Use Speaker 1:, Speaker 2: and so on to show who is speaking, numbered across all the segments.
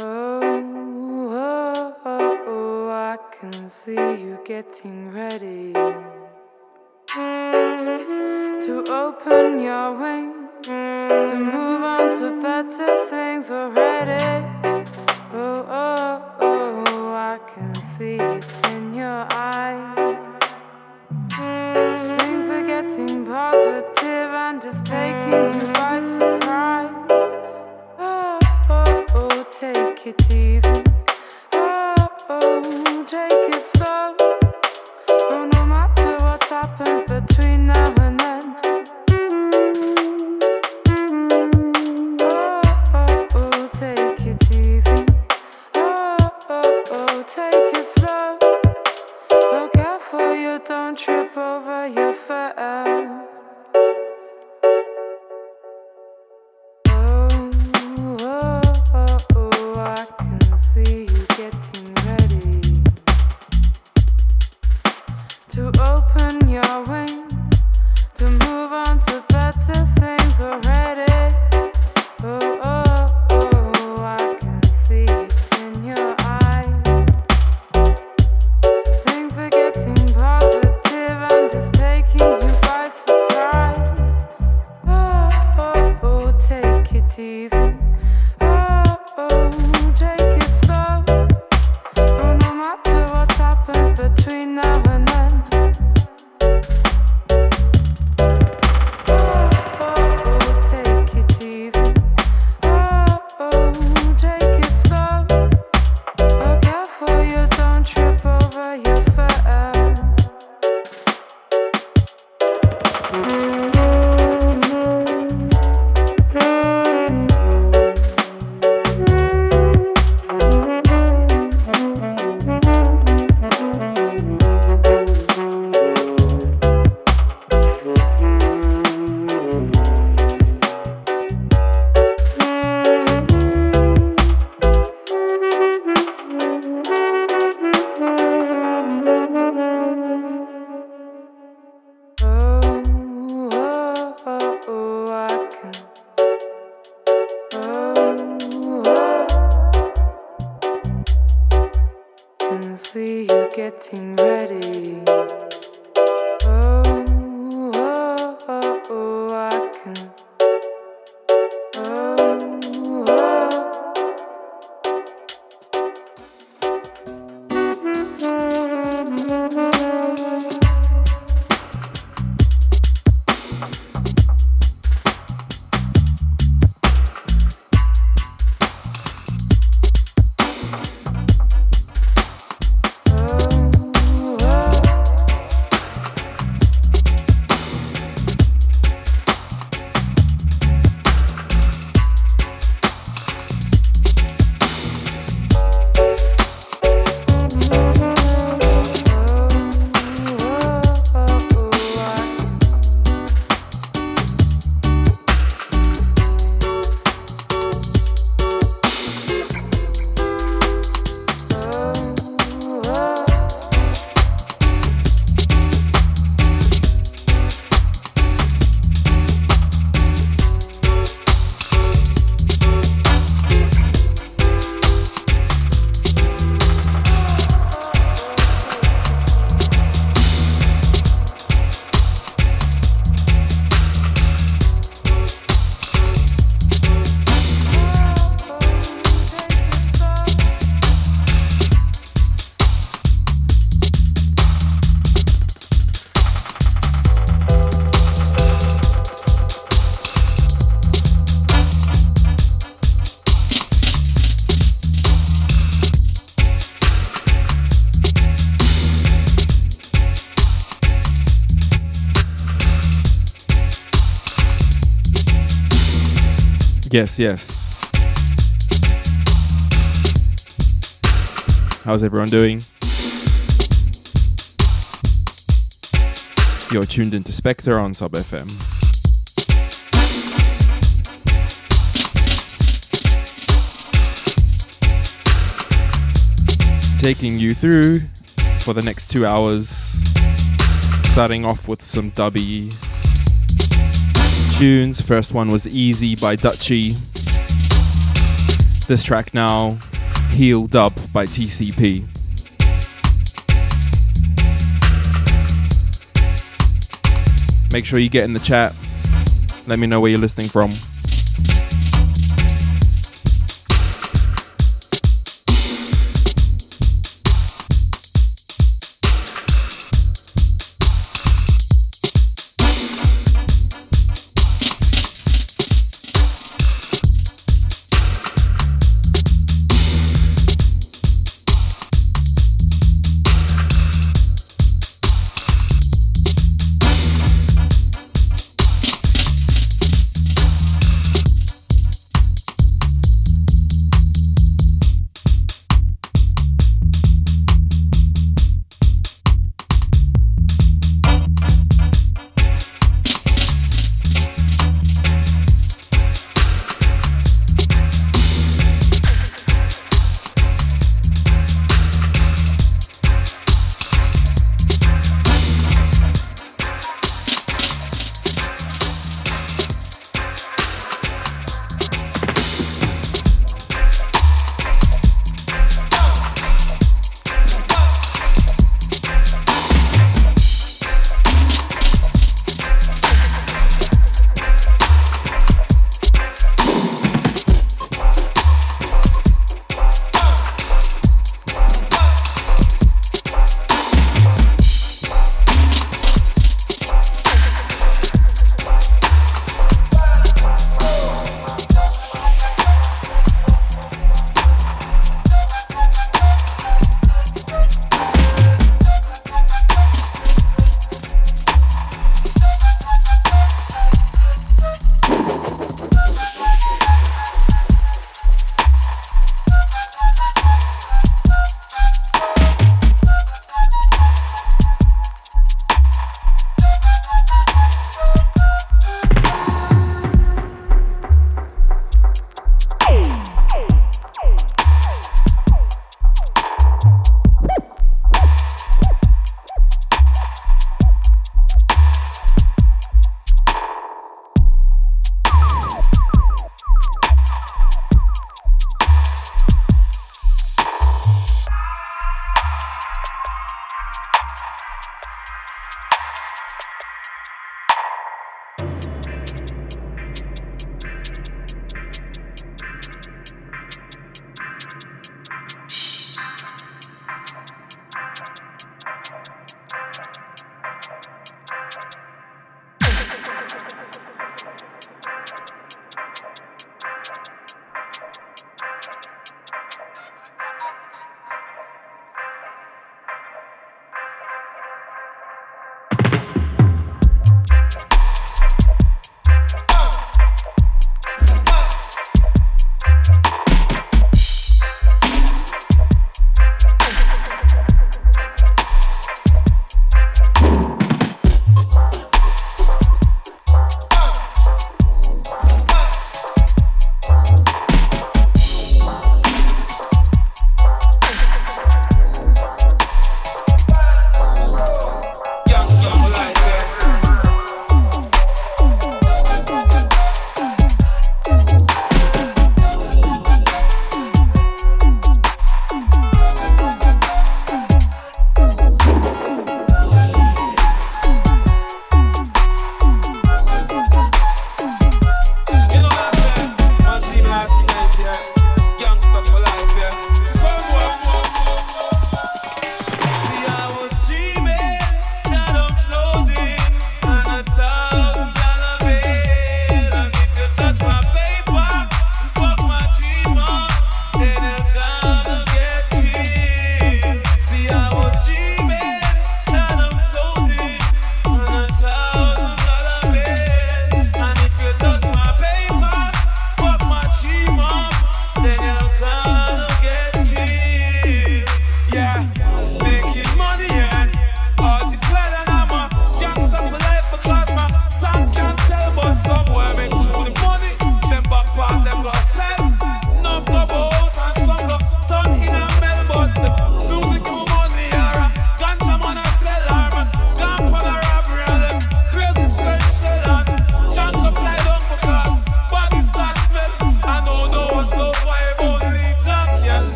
Speaker 1: Oh oh, oh, oh, oh, I can see you getting ready to open your wings, to move on to better things already. Oh, oh, oh, I can see it in your eyes. Things are getting positive and it's taking you by surprise. executive
Speaker 2: Yes, yes. How's everyone doing? You're tuned into Spectre on Sub FM. Taking you through for the next two hours, starting off with some dubby tunes. First one was Easy by Dutchy. This track now Healed Up by TCP. Make sure you get in the chat. Let me know where you're listening from.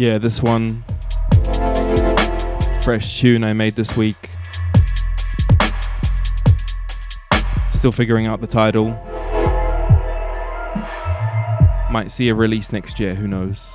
Speaker 2: Yeah, this one. Fresh tune I made this week. Still figuring out the title. Might see a release next year, who knows.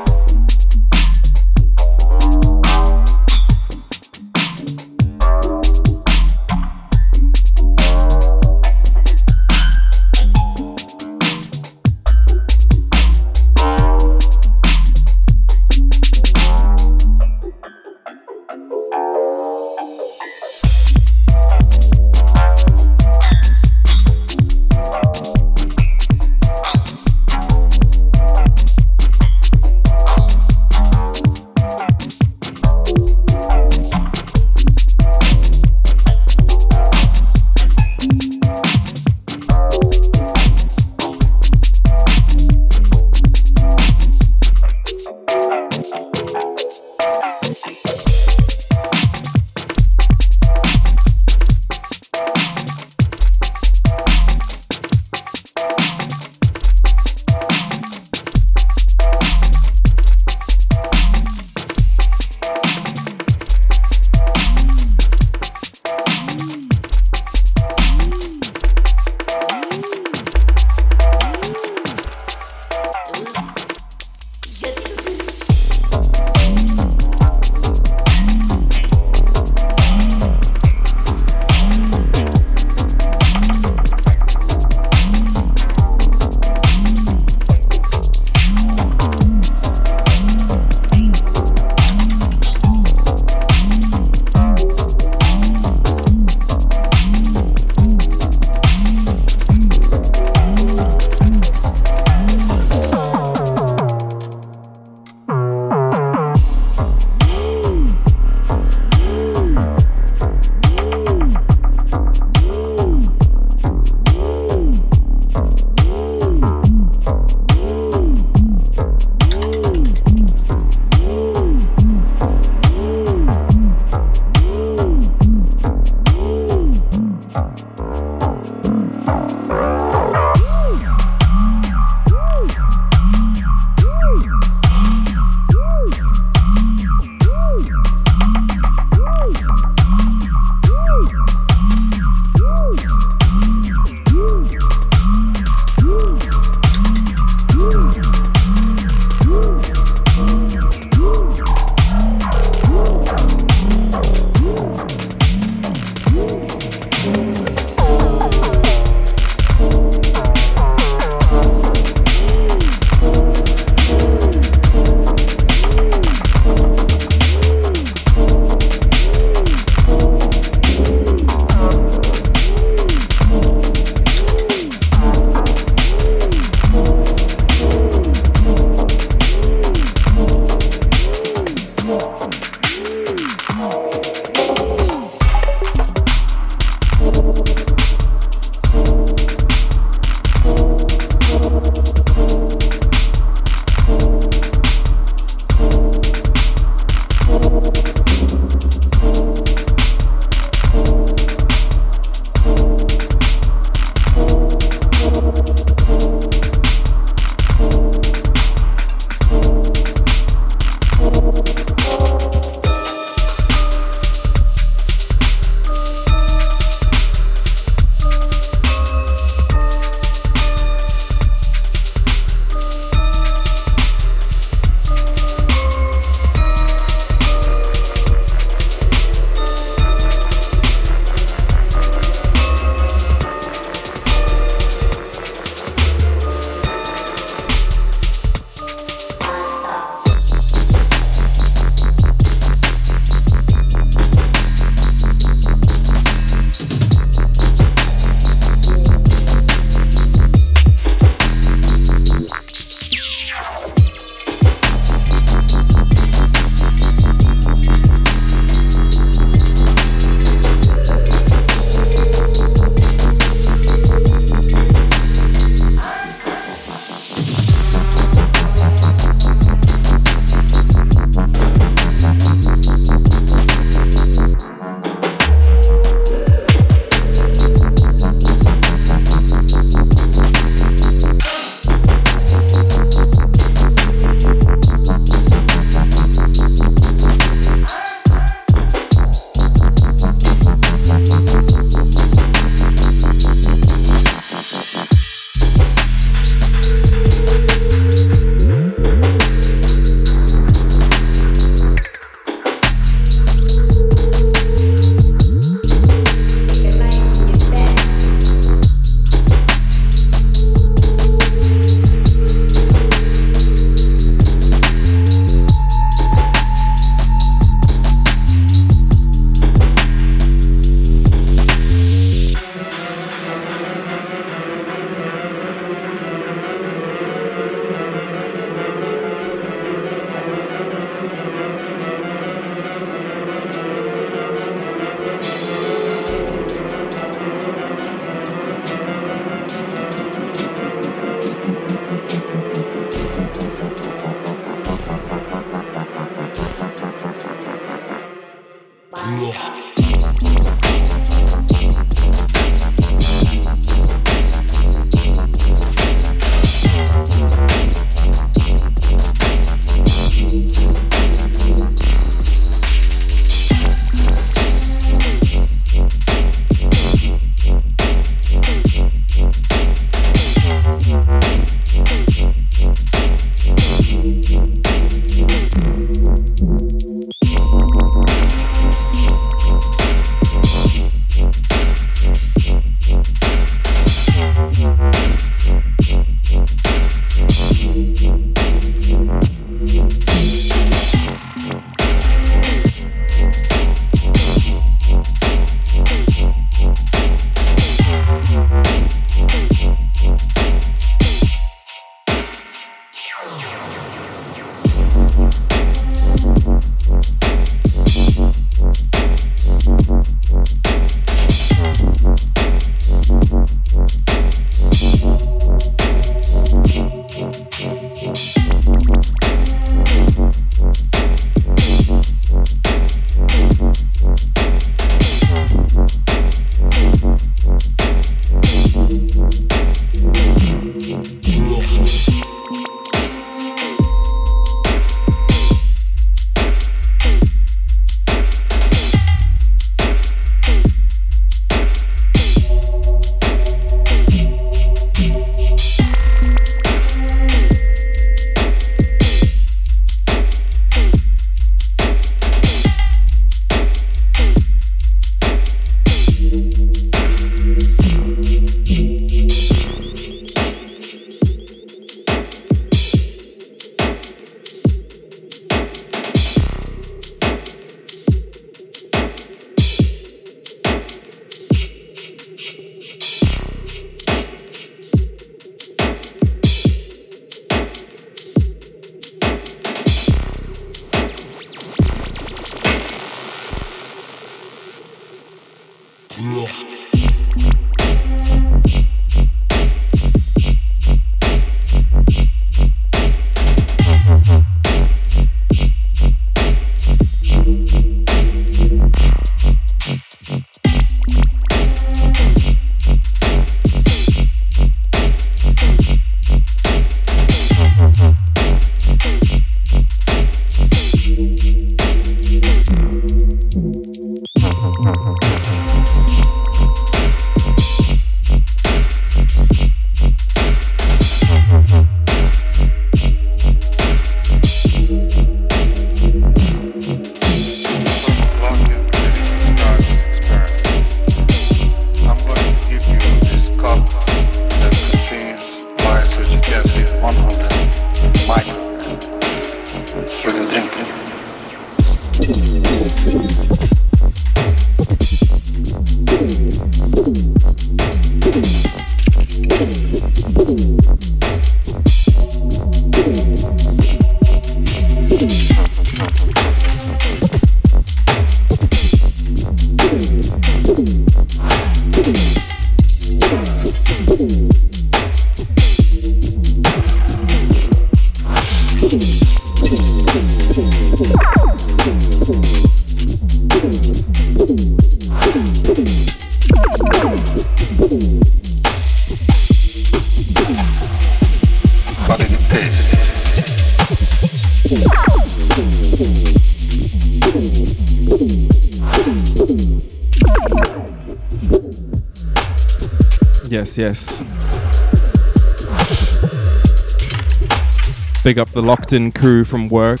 Speaker 2: Big up the locked in crew from work.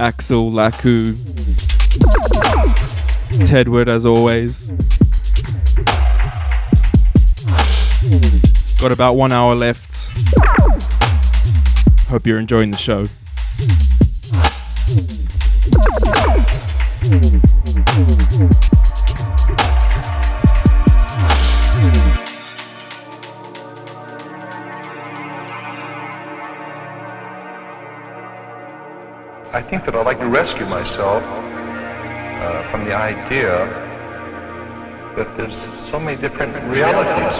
Speaker 2: Axel, Laku, Tedward as always. Got about one hour left. Hope you're enjoying the show.
Speaker 3: So many different realities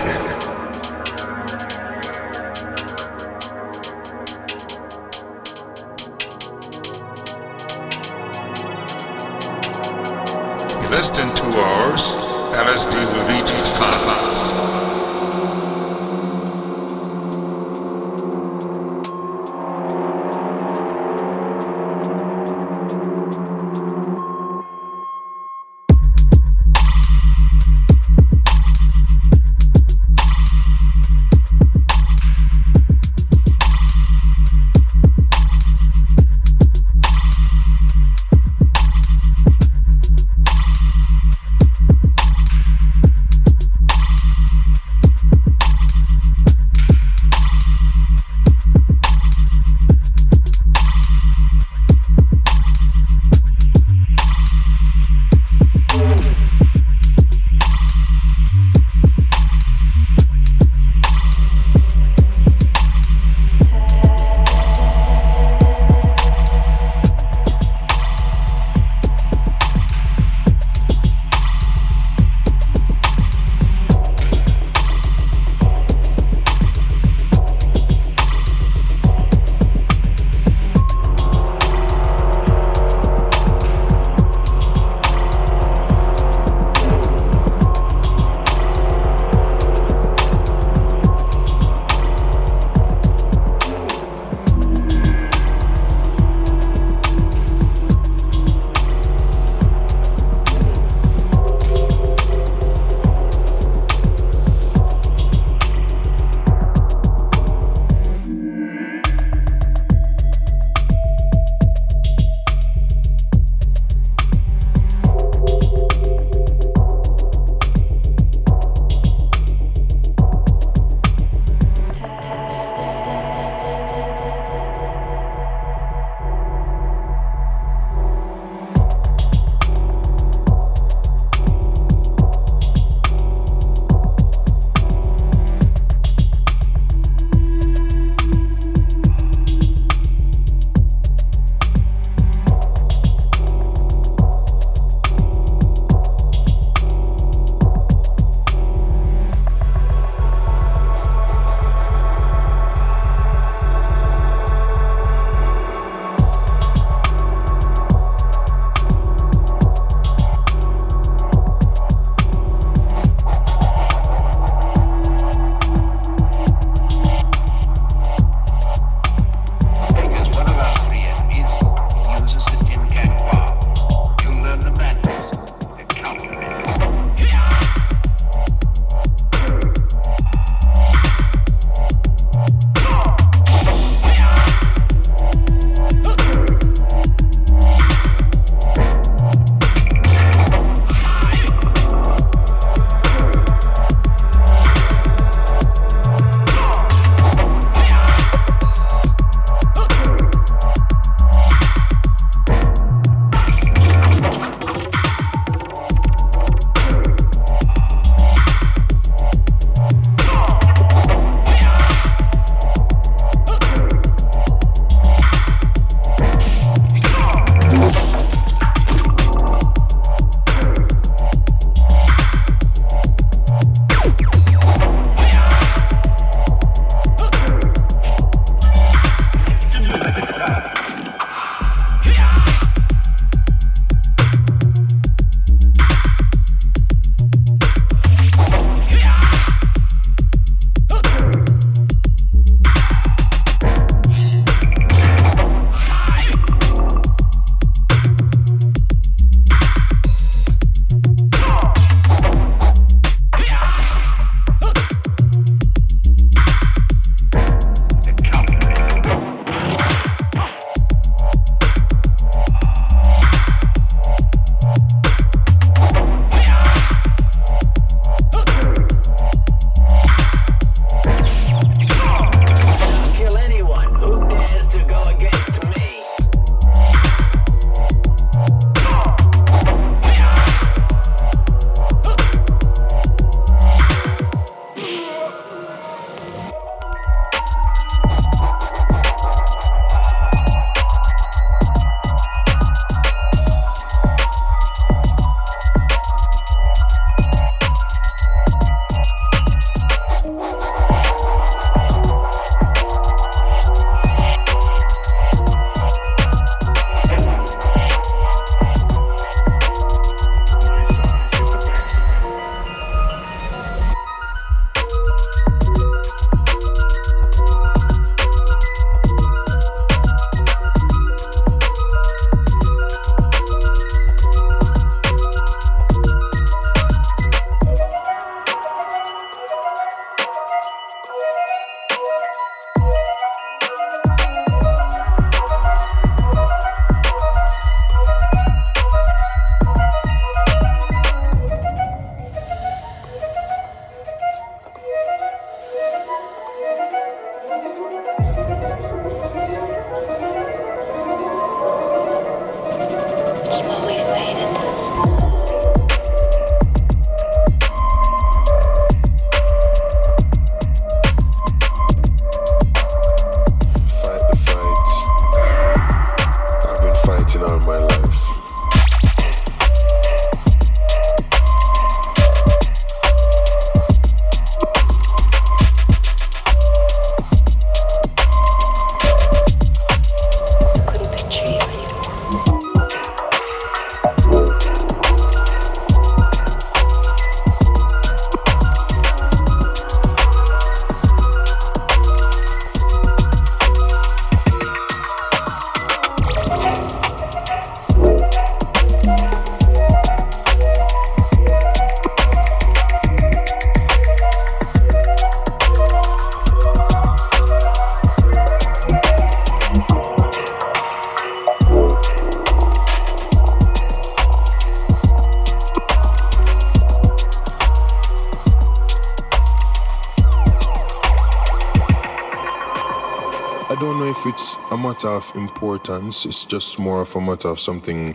Speaker 4: matter of importance, it's just more of a matter of something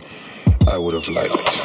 Speaker 4: I would have liked.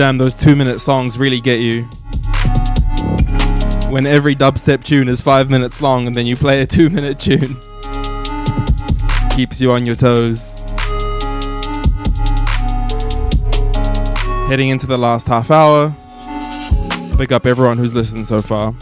Speaker 2: Damn, those two minute songs really get you. When every dubstep tune is five minutes long and then you play a two minute tune, keeps you on your toes. Heading into the last half hour. Big up everyone who's listened so far.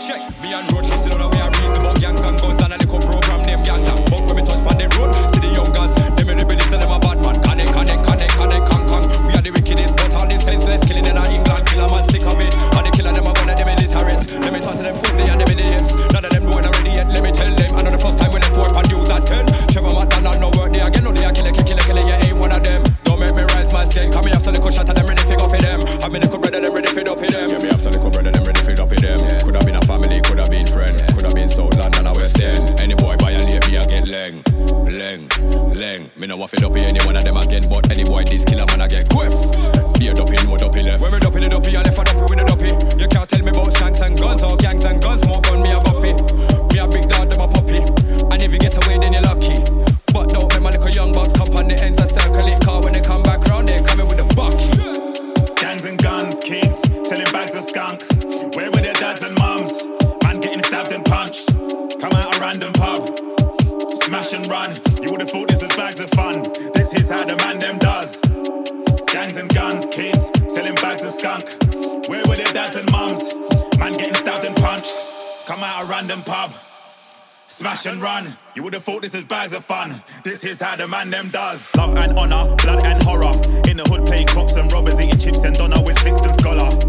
Speaker 5: Check me and road chasing on the way I reason about gangs and guns and a little program them gangs and bunk when me touch on the road. See the young guys, them in the village, them a bad man. Connect, connect, connect, connect, con, con. We are the wickedest, but all this senseless killing in England, killer man sick of it. All the killer them a one of them illiterate. Let me talk to them fool, they are them idiots. None of them know it already yet. Let me tell them. I know the first time when they four on news at ten. Trevor McDonald no work there again. No, they are killing, killing, killing. killer. You ain't one of them. Don't make me rise my skin. Come here, so some little shot at them, ready to go for them. I'm in I fed up with any one of them again, but anyway, this killer
Speaker 6: Would've thought this is bags of fun. This is how the man them does. Love and honor, blood and horror. In the hood playing cops and robbers, eating chips and donuts with sticks scholar.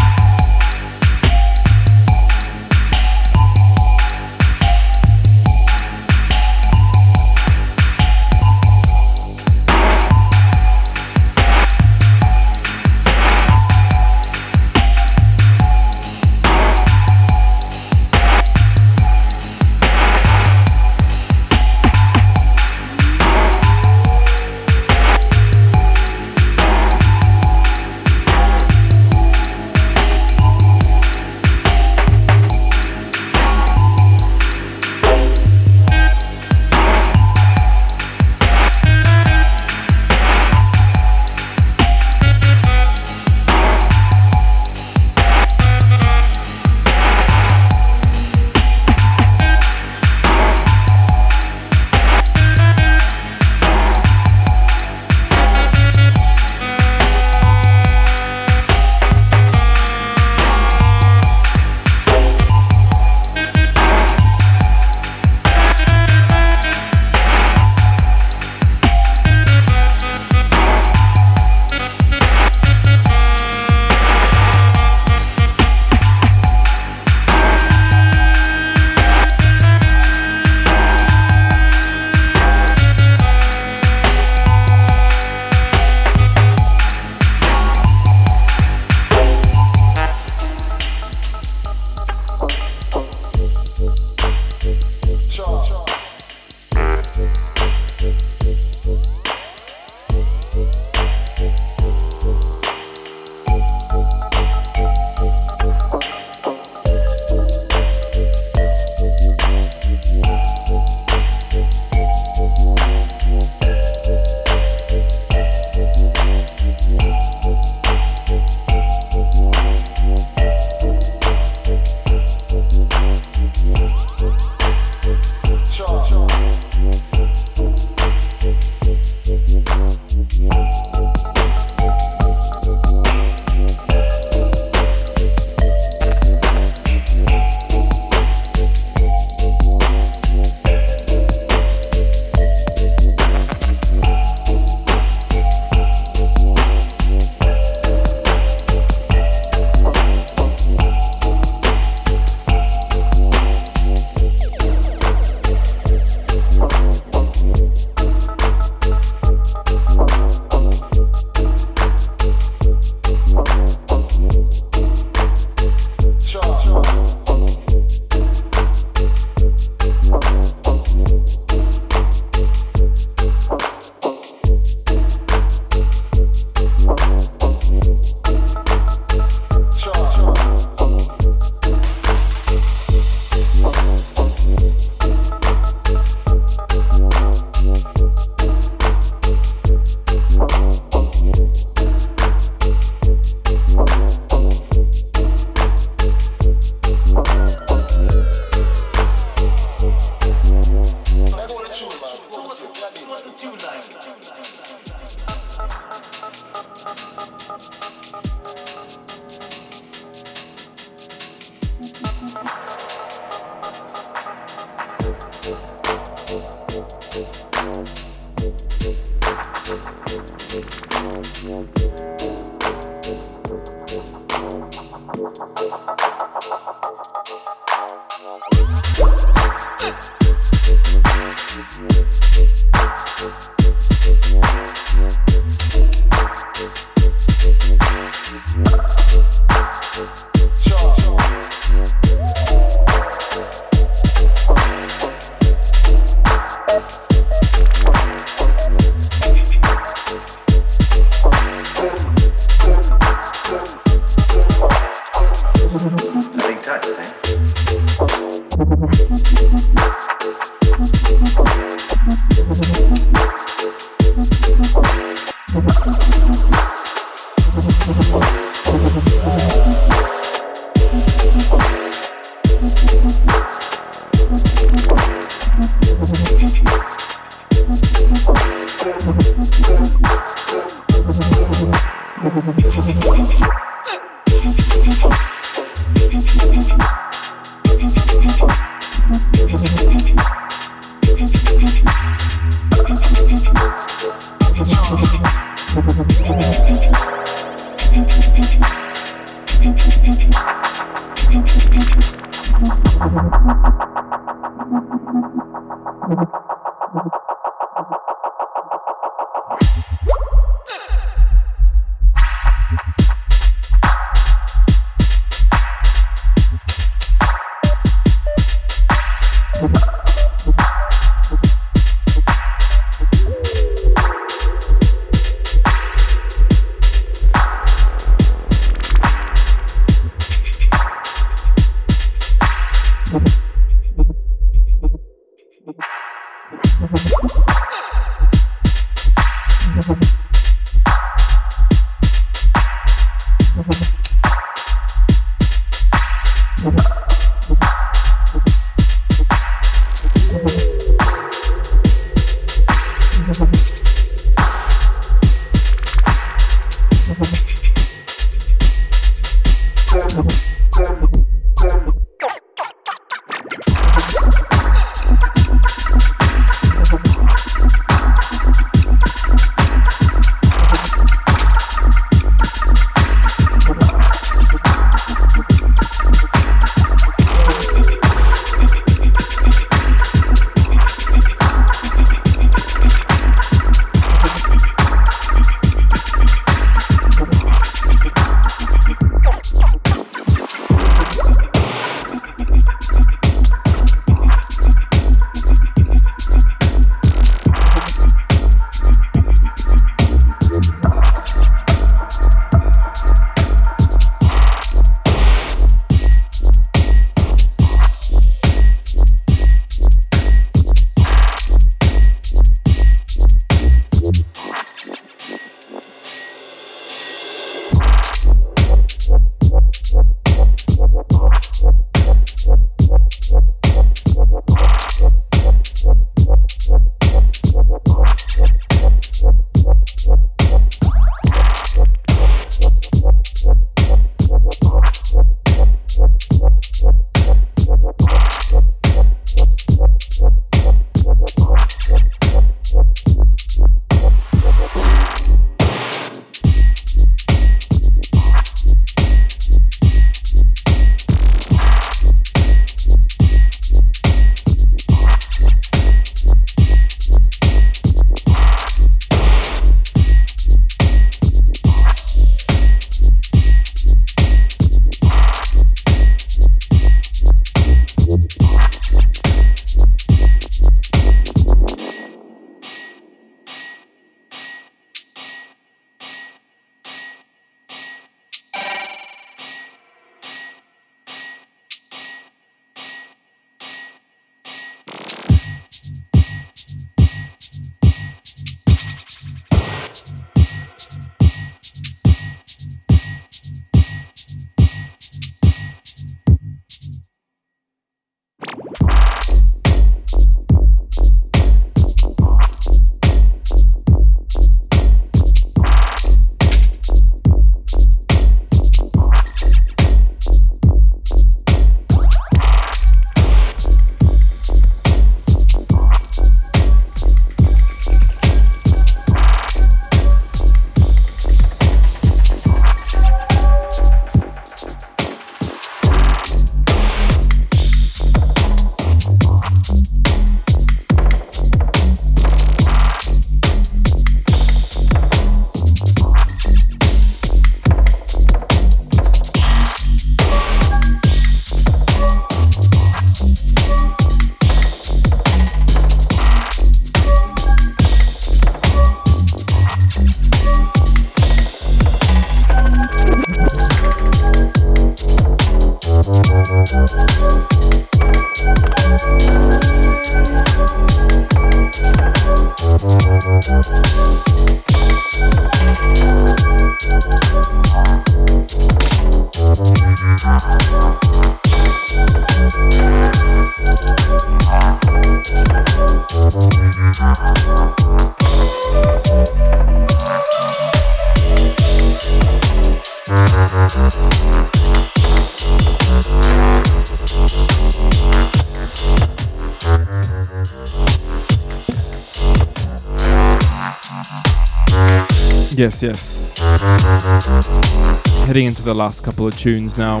Speaker 2: The last couple of tunes now.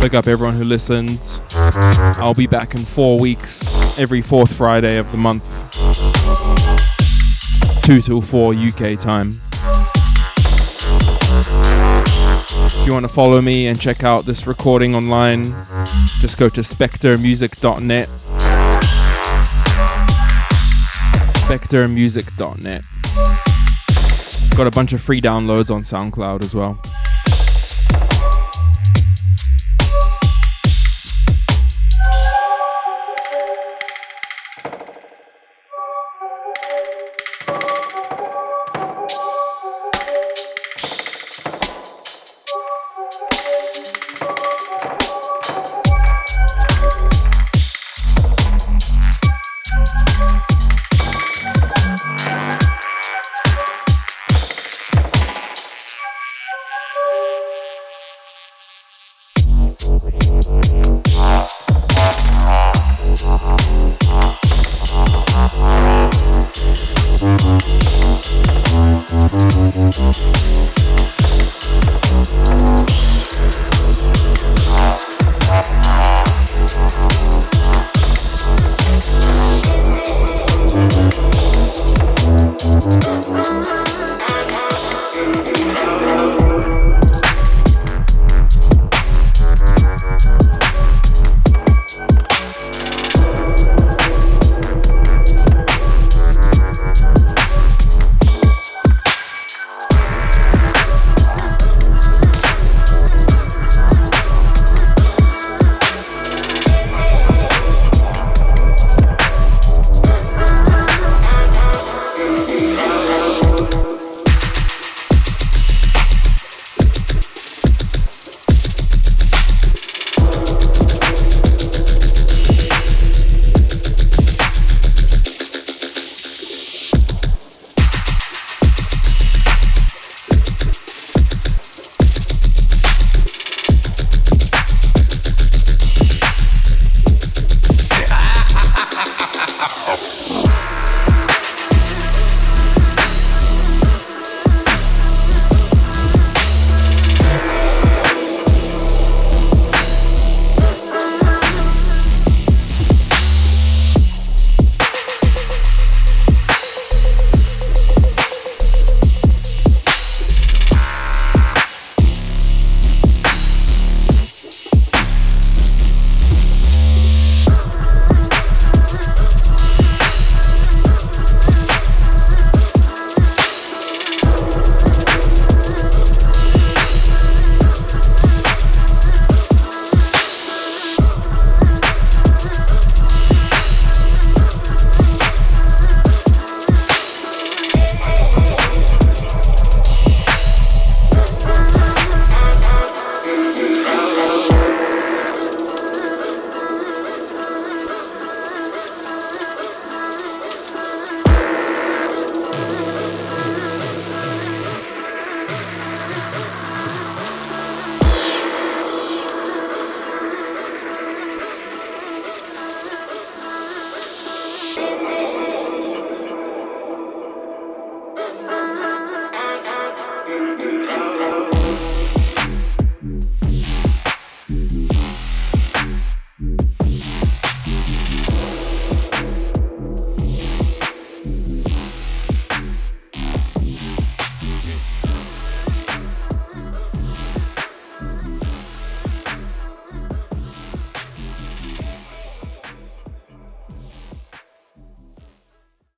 Speaker 2: Big up everyone who listened. I'll be back in four weeks, every fourth Friday of the month, 2 till 4 UK time. If you want to follow me and check out this recording online, just go to spectremusic.net. Spectremusic.net. Got a bunch of free downloads on SoundCloud as well.